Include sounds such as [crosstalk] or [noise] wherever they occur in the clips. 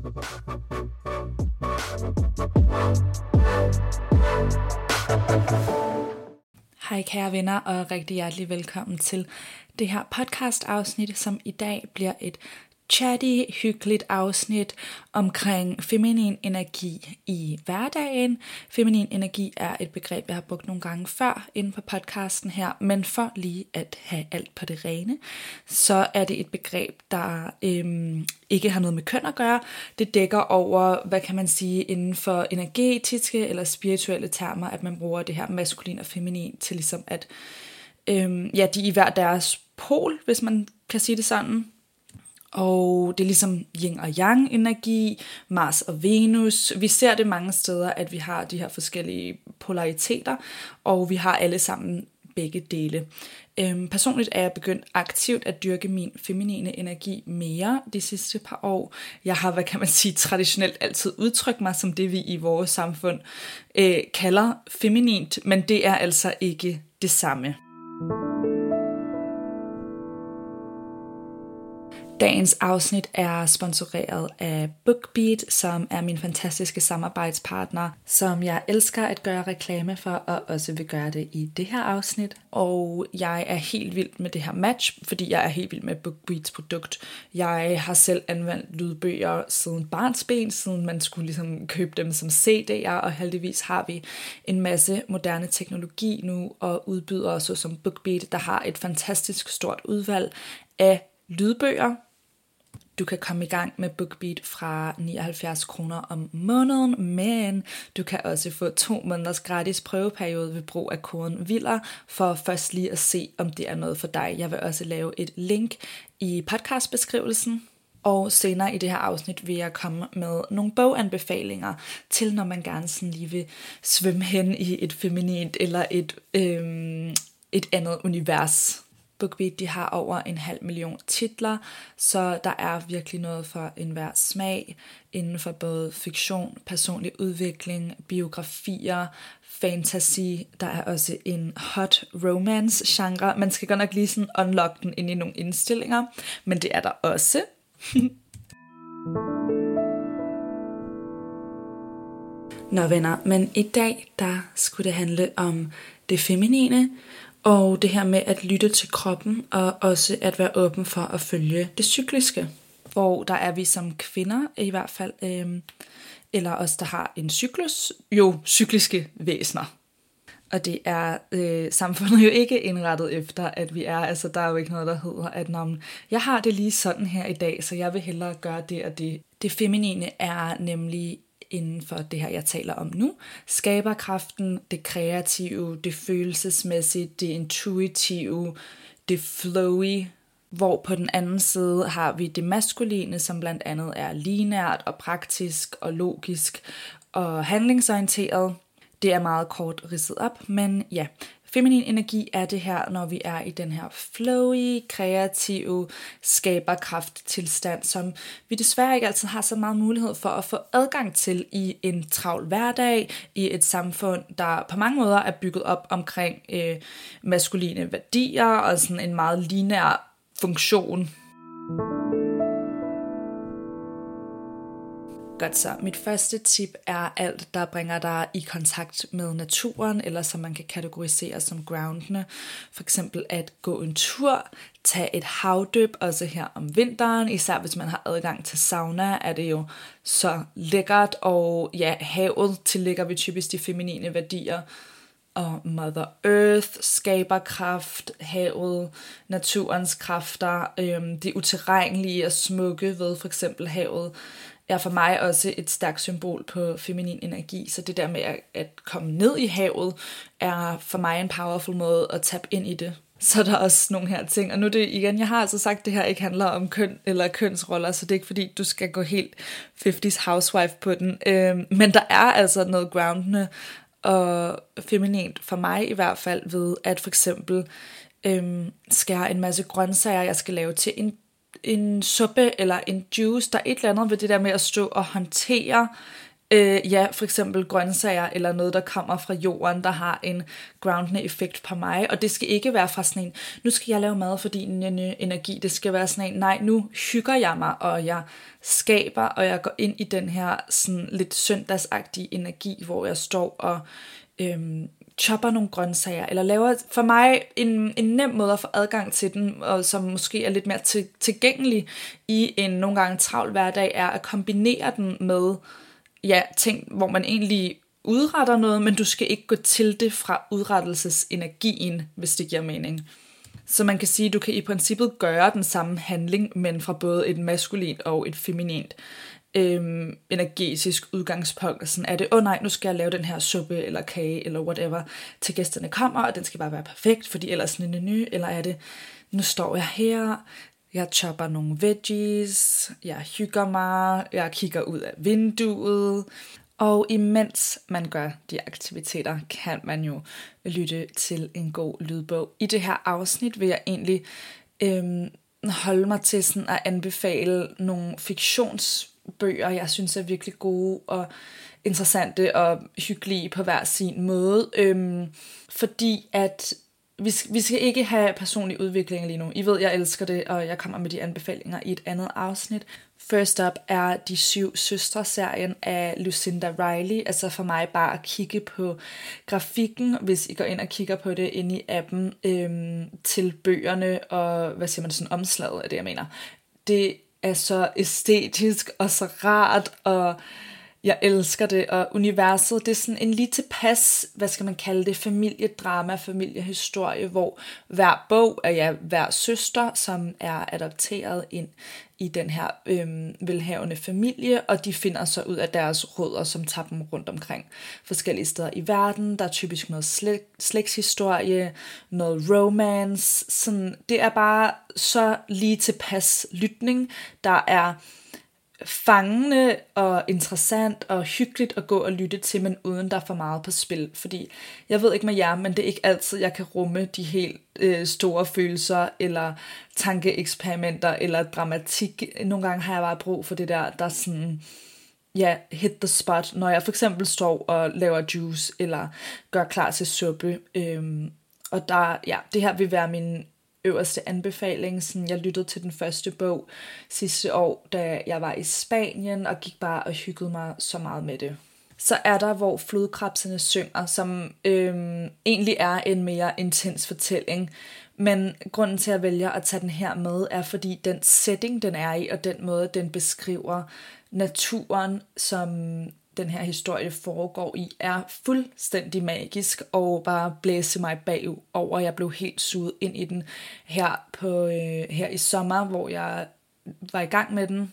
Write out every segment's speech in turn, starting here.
Hej kære venner og rigtig hjertelig velkommen til det her podcast afsnit, som i dag bliver et chatty, hyggeligt afsnit omkring feminin energi i hverdagen. Feminin energi er et begreb, jeg har brugt nogle gange før inden for podcasten her, men for lige at have alt på det rene, så er det et begreb, der øhm, ikke har noget med køn at gøre. Det dækker over, hvad kan man sige, inden for energetiske eller spirituelle termer, at man bruger det her maskulin og feminin til ligesom at, øhm, ja, de i hver deres pol, hvis man kan sige det sådan. Og det er ligesom yin og yang energi, Mars og Venus. Vi ser det mange steder, at vi har de her forskellige polariteter, og vi har alle sammen begge dele. Øhm, personligt er jeg begyndt aktivt at dyrke min feminine energi mere de sidste par år. Jeg har, hvad kan man sige, traditionelt altid udtrykt mig som det, vi i vores samfund øh, kalder feminint, men det er altså ikke det samme. Dagens afsnit er sponsoreret af BookBeat, som er min fantastiske samarbejdspartner, som jeg elsker at gøre reklame for, og også vil gøre det i det her afsnit. Og jeg er helt vild med det her match, fordi jeg er helt vild med BookBeats produkt. Jeg har selv anvendt lydbøger siden barnsben, siden man skulle ligesom købe dem som CD'er, og heldigvis har vi en masse moderne teknologi nu, og udbydere såsom BookBeat, der har et fantastisk stort udvalg af lydbøger, du kan komme i gang med BookBeat fra 79 kroner om måneden, men du kan også få to måneders gratis prøveperiode ved brug af koden VILLER, for først lige at se, om det er noget for dig. Jeg vil også lave et link i podcastbeskrivelsen, og senere i det her afsnit vil jeg komme med nogle boganbefalinger til, når man gerne sådan lige vil svømme hen i et feminint eller et, øhm, et andet univers. BookBeat de har over en halv million titler, så der er virkelig noget for enhver smag inden for både fiktion, personlig udvikling, biografier, fantasy. Der er også en hot romance genre. Man skal godt nok lige sådan unlock den ind i nogle indstillinger, men det er der også. [laughs] Nå venner, men i dag der skulle det handle om det feminine, og det her med at lytte til kroppen, og også at være åben for at følge det cykliske. Hvor der er vi som kvinder i hvert fald, øh, eller os der har en cyklus, jo cykliske væsener. Og det er øh, samfundet [laughs] jo ikke indrettet efter, at vi er. Altså, der er jo ikke noget, der hedder, at når jeg har det lige sådan her i dag, så jeg vil hellere gøre det og det. Det feminine er nemlig inden for det her, jeg taler om nu. Skaberkraften, det kreative, det følelsesmæssige, det intuitive, det flowy, hvor på den anden side har vi det maskuline, som blandt andet er linært og praktisk og logisk og handlingsorienteret. Det er meget kort ridset op, men ja, Feminin energi er det her, når vi er i den her flowy, kreative, skaberkraft tilstand, som vi desværre ikke altid har så meget mulighed for at få adgang til i en travl hverdag, i et samfund, der på mange måder er bygget op omkring øh, maskuline værdier og sådan en meget linær funktion. Godt så. Mit første tip er alt, der bringer dig i kontakt med naturen, eller som man kan kategorisere som groundende. For eksempel at gå en tur, tage et havdyb, også her om vinteren. Især hvis man har adgang til sauna, er det jo så lækkert. Og ja, havet tillægger vi typisk de feminine værdier og Mother Earth, skaberkraft, havet, naturens kræfter, øhm, det uterrenlige og smukke ved for eksempel havet, er for mig også et stærkt symbol på feminin energi, så det der med at, at komme ned i havet, er for mig en powerful måde at tabe ind i det. så er der også nogle her ting. Og nu er det igen, jeg har altså sagt, at det her ikke handler om køn eller kønsroller, så det er ikke fordi, du skal gå helt 50's housewife på den. øh, men der er altså noget groundende og feminint for mig i hvert fald ved, at for eksempel øhm, skære en masse grøntsager, jeg skal lave til en, en suppe eller en juice. Der er et eller andet ved det der med at stå og håndtere Øh, ja, for eksempel grøntsager eller noget, der kommer fra jorden, der har en groundende effekt på mig. Og det skal ikke være fra sådan en, nu skal jeg lave mad for din energi. Det skal være sådan en, nej, nu hygger jeg mig, og jeg skaber, og jeg går ind i den her sådan lidt søndagsagtige energi, hvor jeg står og øhm, chopper nogle grøntsager, eller laver for mig en, en nem måde at få adgang til den, og som måske er lidt mere til, tilgængelig i en nogle gange travl hverdag, er at kombinere den med ja, ting, hvor man egentlig udretter noget, men du skal ikke gå til det fra udrettelsesenergien, hvis det giver mening. Så man kan sige, at du kan i princippet gøre den samme handling, men fra både et maskulint og et feminint øhm, energetisk udgangspunkt. Sådan er det, åh oh, nej, nu skal jeg lave den her suppe eller kage eller whatever, til gæsterne kommer, og den skal bare være perfekt, fordi ellers er den ny, eller er det, nu står jeg her, jeg chopper nogle veggies, jeg hygger mig, jeg kigger ud af vinduet, og imens man gør de aktiviteter, kan man jo lytte til en god lydbog. I det her afsnit vil jeg egentlig øhm, holde mig til sådan at anbefale nogle bøger, jeg synes er virkelig gode og interessante og hyggelige på hver sin måde. Øhm, fordi at vi, skal, vi skal ikke have personlig udvikling lige nu. I ved, jeg elsker det, og jeg kommer med de anbefalinger i et andet afsnit. First up er De Syv Søstre-serien af Lucinda Riley. Altså for mig bare at kigge på grafikken, hvis I går ind og kigger på det inde i appen, øhm, til bøgerne og, hvad siger man, sådan omslaget af det, jeg mener. Det er så æstetisk og så rart, og jeg elsker det, og universet, det er sådan en lige tilpas, hvad skal man kalde det, familiedrama, familiehistorie, hvor hver bog er ja, hver søster, som er adopteret ind i den her øhm, velhavende familie, og de finder så ud af deres rødder, som tager dem rundt omkring forskellige steder i verden. Der er typisk noget slæg, slægtshistorie, noget romance, sådan, det er bare så lige tilpas lytning, der er fangende og interessant og hyggeligt at gå og lytte til, men uden der er for meget på spil. Fordi jeg ved ikke med jer, men det er ikke altid, jeg kan rumme de helt øh, store følelser, eller tankeeksperimenter, eller dramatik. Nogle gange har jeg bare brug for det der, der sådan, ja, hit the spot, når jeg for eksempel står og laver juice, eller gør klar til suppe. Øhm, og der, ja, det her vil være min øverste anbefaling. Sådan, jeg lyttede til den første bog sidste år, da jeg var i Spanien, og gik bare og hyggede mig så meget med det. Så er der, hvor flodkrabserne synger, som øhm, egentlig er en mere intens fortælling. Men grunden til, at jeg vælger at tage den her med, er fordi den setting, den er i, og den måde, den beskriver naturen, som den her historie foregår i, er fuldstændig magisk og bare blæse mig bagover. Jeg blev helt suget ind i den her, på, øh, her i sommer, hvor jeg var i gang med den.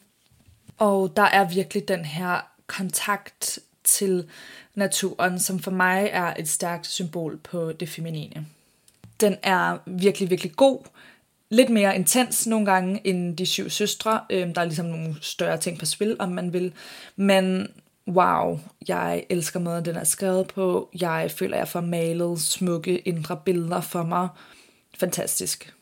Og der er virkelig den her kontakt til naturen, som for mig er et stærkt symbol på det feminine. Den er virkelig, virkelig god. Lidt mere intens nogle gange end de syv søstre. Øhm, der er ligesom nogle større ting på spil, om man vil. Men wow, jeg elsker måden, den er skrevet på. Jeg føler, jeg får malet smukke indre billeder for mig. Fantastisk.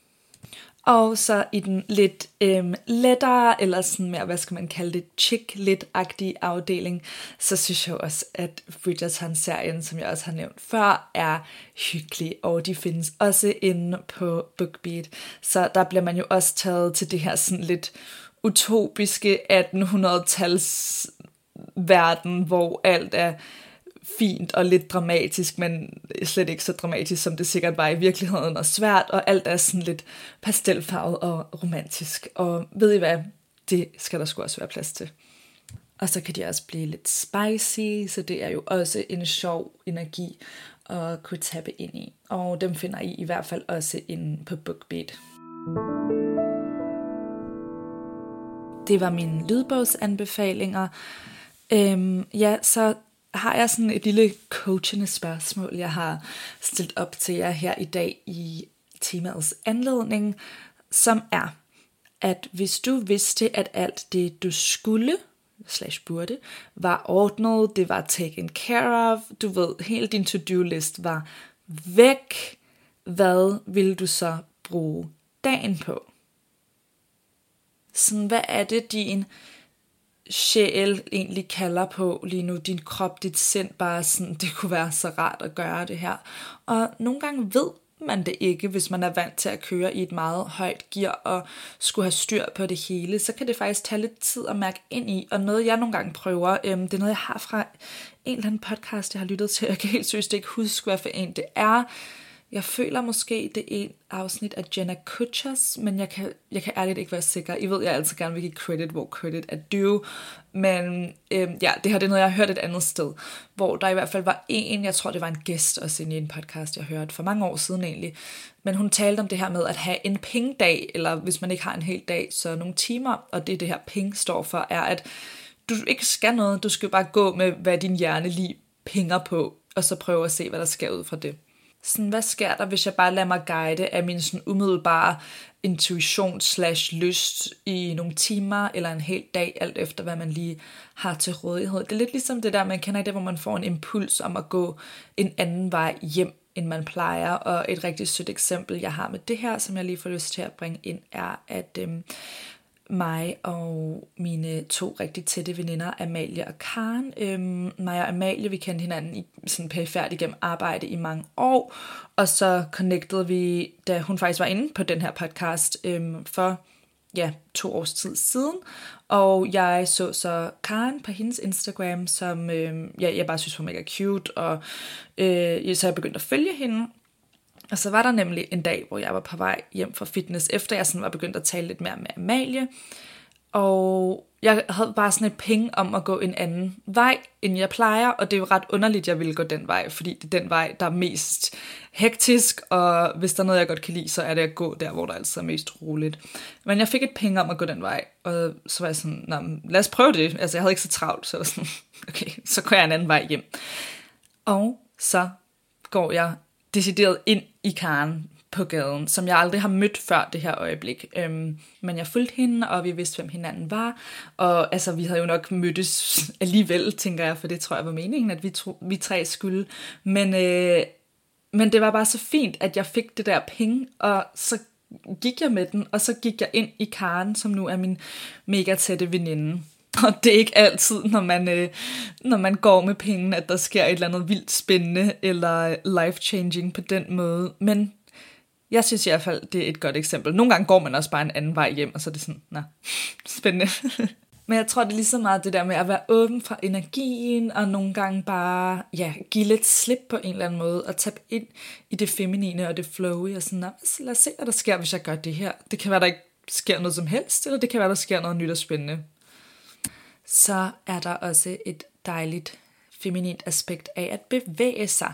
Og så i den lidt øhm, lettere, eller sådan mere, hvad skal man kalde det, chick lit agtige afdeling, så synes jeg også, at Bridgerton-serien, som jeg også har nævnt før, er hyggelig, og de findes også inde på BookBeat. Så der bliver man jo også taget til det her sådan lidt utopiske 1800-tals verden, hvor alt er fint og lidt dramatisk, men slet ikke så dramatisk, som det sikkert var i virkeligheden, og svært, og alt er sådan lidt pastelfarvet og romantisk. Og ved I hvad? Det skal der sgu også være plads til. Og så kan de også blive lidt spicy, så det er jo også en sjov energi at kunne tappe ind i. Og dem finder I i hvert fald også inde på BookBeat. Det var mine lydbogsanbefalinger. Øhm, ja, så har jeg sådan et lille coachende spørgsmål, jeg har stillet op til jer her i dag i temaets anledning, som er, at hvis du vidste, at alt det, du skulle, slash burde, var ordnet, det var taken care of, du ved, hele din to-do-list var væk, hvad vil du så bruge dagen på? Sådan, hvad er det, din sjæl egentlig kalder på lige nu, din krop, dit sind, bare sådan, det kunne være så rart at gøre det her. Og nogle gange ved man det ikke, hvis man er vant til at køre i et meget højt gear og skulle have styr på det hele, så kan det faktisk tage lidt tid at mærke ind i, og noget jeg nogle gange prøver, øhm, det er noget jeg har fra en eller anden podcast, jeg har lyttet til, jeg kan helt seriøst ikke huske, hvad for en det er, jeg føler måske, det er en afsnit af Jenna Kutchers, men jeg kan, jeg kan ærligt ikke være sikker. I ved, jeg altid gerne vil give credit, hvor credit er due. Men øhm, ja, det her det er noget, jeg har hørt et andet sted, hvor der i hvert fald var en, jeg tror, det var en gæst også inde i en podcast, jeg hørte for mange år siden egentlig. Men hun talte om det her med at have en pengedag, eller hvis man ikke har en hel dag, så nogle timer, og det det her penge står for, er, at du ikke skal noget, du skal bare gå med, hvad din hjerne lige pinger på, og så prøve at se, hvad der sker ud fra det sådan, hvad sker der, hvis jeg bare lader mig guide af min sådan umiddelbare intuition slash lyst i nogle timer eller en hel dag, alt efter hvad man lige har til rådighed. Det er lidt ligesom det der, man kender i det, hvor man får en impuls om at gå en anden vej hjem, end man plejer. Og et rigtig sødt eksempel, jeg har med det her, som jeg lige får lyst til at bringe ind, er, at øhm, mig og mine to rigtig tætte veninder, Amalie og Karen. Øhm, mig og Amalie, vi kendte hinanden i, sådan perifært igennem arbejde i mange år, og så connected vi, da hun faktisk var inde på den her podcast øhm, for ja, to års tid siden, og jeg så så Karen på hendes Instagram, som øh, ja, jeg bare synes var mega cute, og øh, så jeg begyndte at følge hende, og så var der nemlig en dag, hvor jeg var på vej hjem fra fitness, efter jeg sådan var begyndt at tale lidt mere med Amalie. Og jeg havde bare sådan et penge om at gå en anden vej, end jeg plejer, og det er jo ret underligt, at jeg ville gå den vej, fordi det er den vej, der er mest hektisk, og hvis der er noget, jeg godt kan lide, så er det at gå der, hvor der altid er mest roligt. Men jeg fik et penge om at gå den vej, og så var jeg sådan, Nå, lad os prøve det. Altså, jeg havde ikke så travlt, så var sådan, [laughs] okay, så går jeg en anden vej hjem. Og så går jeg decideret ind i Karen på gaden, som jeg aldrig har mødt før det her øjeblik. Øhm, men jeg fulgte hende, og vi vidste, hvem hinanden var. Og altså, vi havde jo nok mødtes [laughs] alligevel, tænker jeg, for det tror jeg var meningen, at vi, tro, vi tre skulle. Men, øh, men det var bare så fint, at jeg fik det der penge, og så gik jeg med den, og så gik jeg ind i Karen, som nu er min mega tætte veninde. Og det er ikke altid, når man, øh, når man går med penge, at der sker et eller andet vildt spændende eller life-changing på den måde. Men jeg synes i hvert fald, det er et godt eksempel. Nogle gange går man også bare en anden vej hjem, og så er det sådan, nej, [laughs] spændende. [laughs] Men jeg tror, det er lige så meget det der med at være åben for energien, og nogle gange bare ja, give lidt slip på en eller anden måde, og tabe ind i det feminine og det flowy, og sådan, lad os se, hvad der sker, hvis jeg gør det her. Det kan være, der ikke sker noget som helst, eller det kan være, der sker noget nyt og spændende så er der også et dejligt feminint aspekt af at bevæge sig.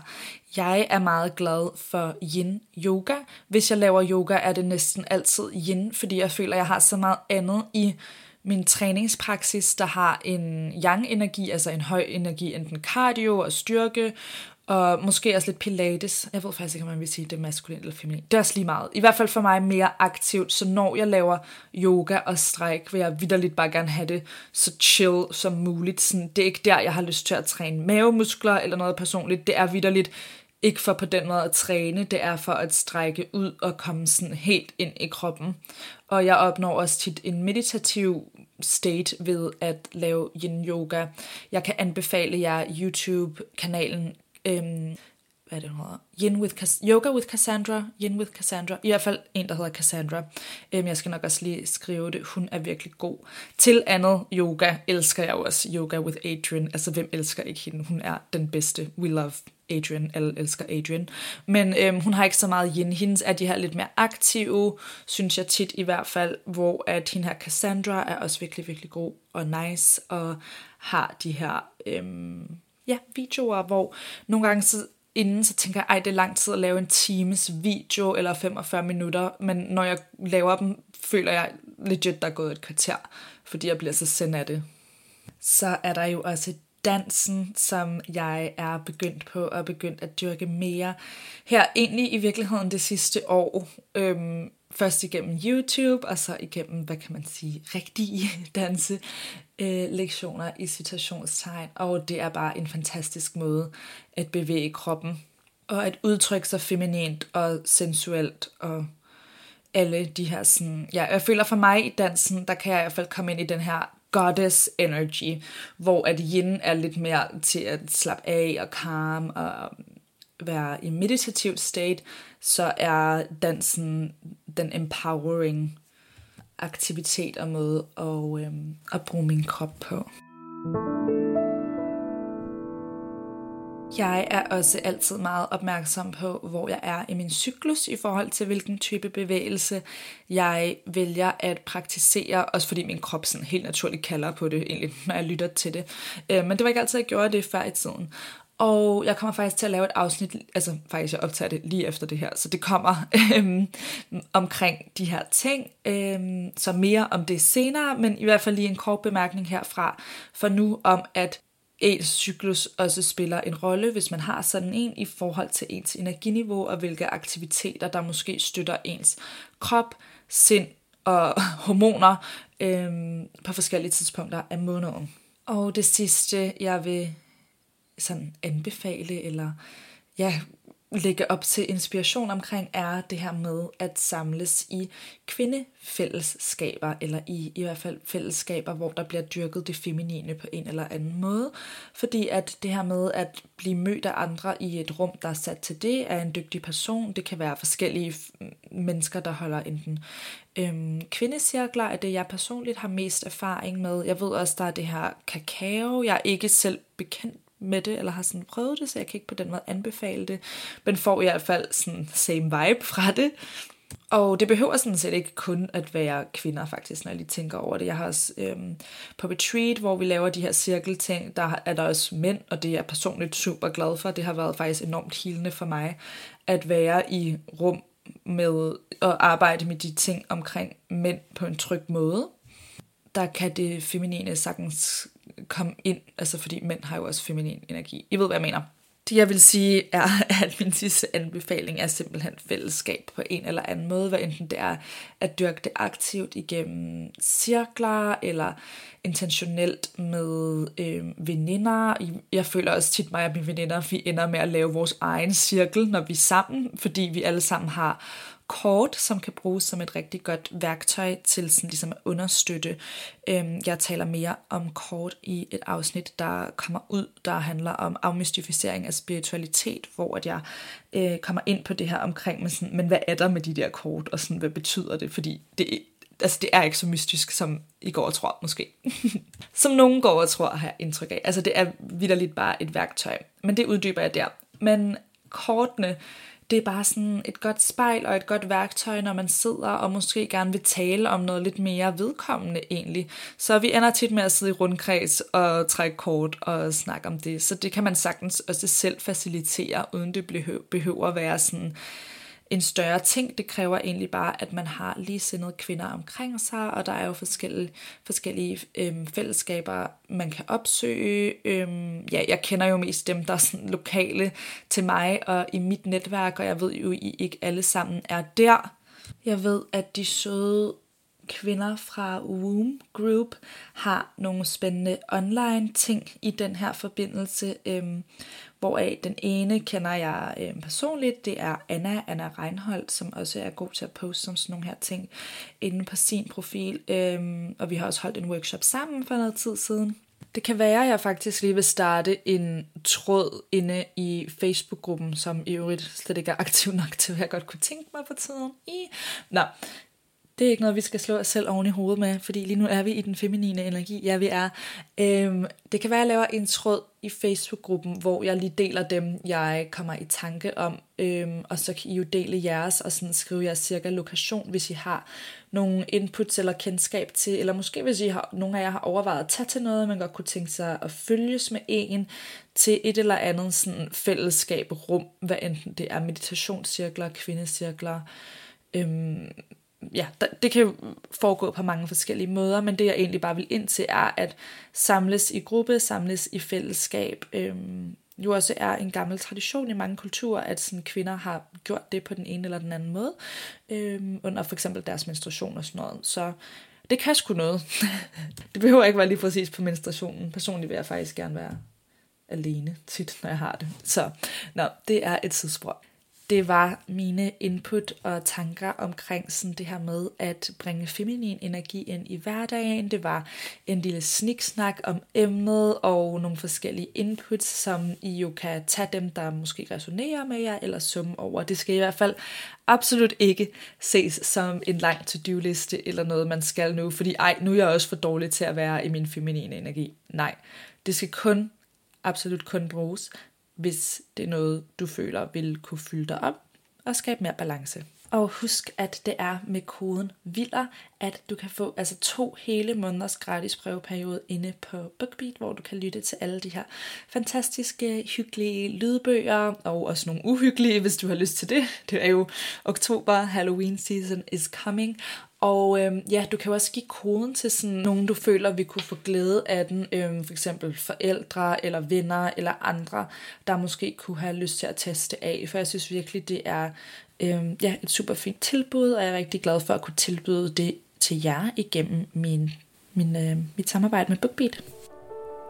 Jeg er meget glad for yin yoga. Hvis jeg laver yoga, er det næsten altid yin, fordi jeg føler, at jeg har så meget andet i min træningspraksis, der har en yang energi, altså en høj energi, enten cardio og styrke, og måske også lidt pilates. Jeg ved faktisk ikke, om man vil sige, det er maskulint eller feminin. Det er også lige meget. I hvert fald for mig mere aktivt, så når jeg laver yoga og stræk, vil jeg vidderligt bare gerne have det så chill som muligt. Sådan, det er ikke der, jeg har lyst til at træne mavemuskler eller noget personligt. Det er vidderligt ikke for på den måde at træne, det er for at strække ud og komme sådan helt ind i kroppen. Og jeg opnår også tit en meditativ state ved at lave yin yoga. Jeg kan anbefale jer YouTube-kanalen øhm, hvad det hedder, Yin with Cass- Yoga with Cassandra, Yin with Cassandra, i hvert fald en, der hedder Cassandra. Øhm, jeg skal nok også lige skrive det, hun er virkelig god. Til andet yoga elsker jeg også, Yoga with Adrian, altså hvem elsker ikke hende, hun er den bedste, we love Adrian, alle elsker Adrian. Men øhm, hun har ikke så meget yin. Hendes er de her lidt mere aktive, synes jeg tit i hvert fald, hvor at hende her Cassandra er også virkelig, virkelig god og nice, og har de her øhm, ja, videoer, hvor nogle gange så inden, så tænker jeg, ej, det er lang tid at lave en times video, eller 45 minutter, men når jeg laver dem, føler jeg legit, der er gået et kvarter, fordi jeg bliver så sendt af det. Så er der jo også dansen, som jeg er begyndt på og begyndt at dyrke mere her egentlig i virkeligheden det sidste år. Øhm, først igennem YouTube, og så igennem, hvad kan man sige, rigtige danse øh, lektioner i citationstegn. Og det er bare en fantastisk måde at bevæge kroppen, og at udtrykke sig feminint og sensuelt, og alle de her sådan, ja, jeg føler for mig i dansen, der kan jeg i hvert fald komme ind i den her goddess energy, hvor at yin er lidt mere til at slappe af og calm og være i meditativt state, så er dansen den empowering aktivitet og måde at, øhm, at bruge min krop på. Jeg er også altid meget opmærksom på, hvor jeg er i min cyklus i forhold til, hvilken type bevægelse jeg vælger at praktisere, også fordi min krop sådan helt naturligt kalder på det, egentlig, når jeg lytter til det. Øh, men det var ikke altid, jeg gjorde det før i tiden. Og jeg kommer faktisk til at lave et afsnit, altså faktisk jeg optager det lige efter det her, så det kommer [laughs] øhm, omkring de her ting, øhm, så mere om det senere, men i hvert fald lige en kort bemærkning herfra for nu om, at ens cyklus også spiller en rolle, hvis man har sådan en, i forhold til ens energiniveau og hvilke aktiviteter, der måske støtter ens krop, sind og [laughs] hormoner øhm, på forskellige tidspunkter af måneden. Og det sidste, jeg vil sådan anbefale eller ja, lægge op til inspiration omkring, er det her med at samles i kvindefællesskaber, eller i i hvert fald fællesskaber, hvor der bliver dyrket det feminine på en eller anden måde. Fordi at det her med at blive mødt af andre i et rum, der er sat til det, er en dygtig person. Det kan være forskellige mennesker, der holder enten øhm, kvindecirkler, er det jeg personligt har mest erfaring med. Jeg ved også, der er det her kakao. Jeg er ikke selv bekendt med det, eller har sådan prøvet det, så jeg kan ikke på den måde anbefale det, men får i hvert fald sådan same vibe fra det. Og det behøver sådan set ikke kun at være kvinder, faktisk, når jeg lige tænker over det. Jeg har også øhm, på retreat, hvor vi laver de her cirkelting, der er der også mænd, og det er jeg personligt super glad for. Det har været faktisk enormt hilende for mig, at være i rum med at arbejde med de ting omkring mænd på en tryg måde. Der kan det feminine sagtens komme ind, altså fordi mænd har jo også feminin energi. I ved, hvad jeg mener. Det jeg vil sige er, [laughs] at min sidste anbefaling er simpelthen fællesskab på en eller anden måde, hvad enten det er at dyrke det aktivt igennem cirkler, eller intentionelt med øh, veninder. Jeg føler også tit mig og mine veninder, vi ender med at lave vores egen cirkel, når vi er sammen, fordi vi alle sammen har kort, som kan bruges som et rigtig godt værktøj til sådan ligesom at understøtte. Øhm, jeg taler mere om kort i et afsnit, der kommer ud, der handler om afmystificering af spiritualitet, hvor at jeg øh, kommer ind på det her omkring, men, sådan, men hvad er der med de der kort, og sådan, hvad betyder det? Fordi det, altså det er ikke så mystisk, som I går og tror, måske. [laughs] som nogen går og tror, har jeg indtryk af. Altså det er vidderligt bare et værktøj. Men det uddyber jeg der. Men kortene, det er bare sådan et godt spejl og et godt værktøj, når man sidder og måske gerne vil tale om noget lidt mere vedkommende egentlig. Så vi ender tit med at sidde i rundkreds og trække kort og snakke om det. Så det kan man sagtens også selv facilitere, uden det behøver at være sådan en større ting. Det kræver egentlig bare, at man har ligesindede kvinder omkring sig, og der er jo forskellige, forskellige øhm, fællesskaber, man kan opsøge. Øhm, ja, jeg kender jo mest dem, der er sådan lokale til mig og i mit netværk, og jeg ved jo, I ikke alle sammen er der. Jeg ved, at de søde kvinder fra Womb Group har nogle spændende online ting i den her forbindelse, øhm, hvoraf den ene kender jeg øh, personligt, det er Anna, Anna Reinholdt, som også er god til at poste om sådan nogle her ting inde på sin profil, øh, og vi har også holdt en workshop sammen for noget tid siden. Det kan være, at jeg faktisk lige vil starte en tråd inde i Facebook-gruppen, som i øvrigt slet ikke er aktiv nok til, hvad jeg godt kunne tænke mig på tiden. I. Nå, det er ikke noget, vi skal slå os selv oven i hovedet med, fordi lige nu er vi i den feminine energi. Ja, vi er. Øhm, det kan være, at jeg laver en tråd i Facebook-gruppen, hvor jeg lige deler dem, jeg kommer i tanke om, øhm, og så kan I jo dele jeres, og sådan skrive jeres cirka lokation, hvis I har nogle inputs eller kendskab til, eller måske hvis I har, nogle af jer har overvejet at tage til noget, man godt kunne tænke sig at følges med en til et eller andet sådan fællesskab, rum, hvad enten det er meditationscirkler, kvindecirkler, øhm, ja, det kan jo foregå på mange forskellige måder, men det jeg egentlig bare vil ind til er at samles i gruppe, samles i fællesskab. Øhm, jo også er en gammel tradition i mange kulturer, at sådan kvinder har gjort det på den ene eller den anden måde, øhm, under for eksempel deres menstruation og sådan noget. Så det kan sgu noget. [laughs] det behøver ikke være lige præcis på menstruationen. Personligt vil jeg faktisk gerne være alene tit, når jeg har det. Så nå, det er et tidsspor det var mine input og tanker omkring sådan det her med at bringe feminin energi ind i hverdagen. Det var en lille sniksnak om emnet og nogle forskellige inputs, som I jo kan tage dem, der måske resonerer med jer eller summe over. Det skal i hvert fald absolut ikke ses som en lang to-do-liste eller noget, man skal nu, fordi ej, nu er jeg også for dårlig til at være i min feminine energi. Nej, det skal kun absolut kun bruges, hvis det er noget, du føler vil kunne fylde dig op og skabe mere balance. Og husk, at det er med koden VILDER, at du kan få altså to hele måneders gratis prøveperiode inde på BookBeat, hvor du kan lytte til alle de her fantastiske, hyggelige lydbøger, og også nogle uhyggelige, hvis du har lyst til det. Det er jo oktober, Halloween season is coming, og øhm, ja, du kan jo også give koden til sådan nogen, du føler, vi kunne få glæde af den. Øhm, for eksempel forældre eller venner eller andre, der måske kunne have lyst til at teste af. For jeg synes virkelig, det er øhm, ja, et super fint tilbud, og jeg er rigtig glad for at kunne tilbyde det til jer igennem min, min, øh, mit samarbejde med BookBeat.